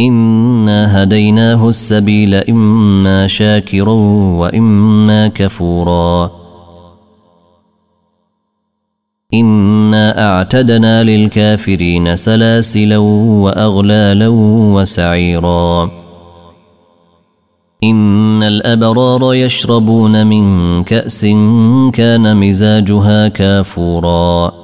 انا هديناه السبيل اما شاكرا واما كفورا. انا اعتدنا للكافرين سلاسلا واغلالا وسعيرا. ان الابرار يشربون من كاس كان مزاجها كافورا.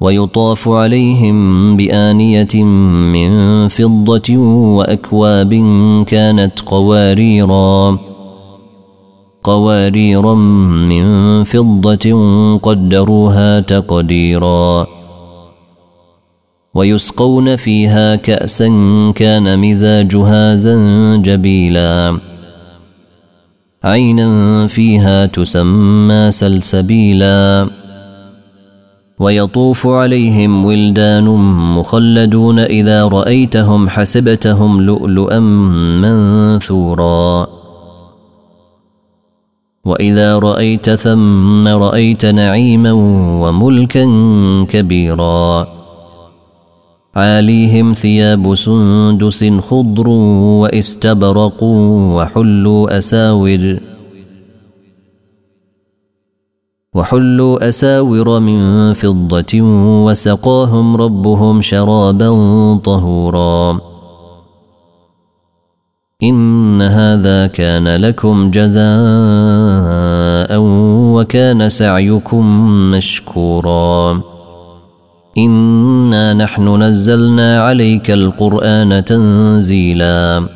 ويطاف عليهم بآنية من فضة وأكواب كانت قواريرا قواريرا من فضة قدروها تقديرا. ويسقون فيها كأسا كان مزاجها زنجبيلا. عينا فيها تسمى سلسبيلا. ويطوف عليهم ولدان مخلدون إذا رأيتهم حسبتهم لؤلؤا منثورا. وإذا رأيت ثم رأيت نعيما وملكا كبيرا. عاليهم ثياب سندس خضر واستبرق وحلوا أساور. وحلوا أساور من فضة وسقاهم ربهم شرابا طهورا. إن هذا كان لكم جزاء وكان سعيكم مشكورا. إنا نحن نزلنا عليك القرآن تنزيلا.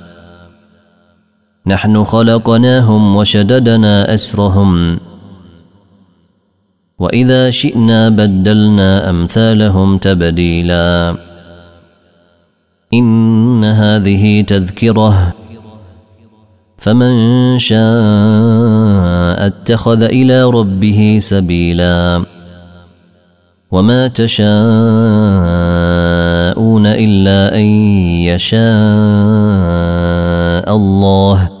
نحن خلقناهم وشددنا أسرهم. وإذا شئنا بدلنا أمثالهم تبديلا. إن هذه تذكرة. فمن شاء اتخذ إلى ربه سبيلا. وما تشاءون إلا أن يشاء الله.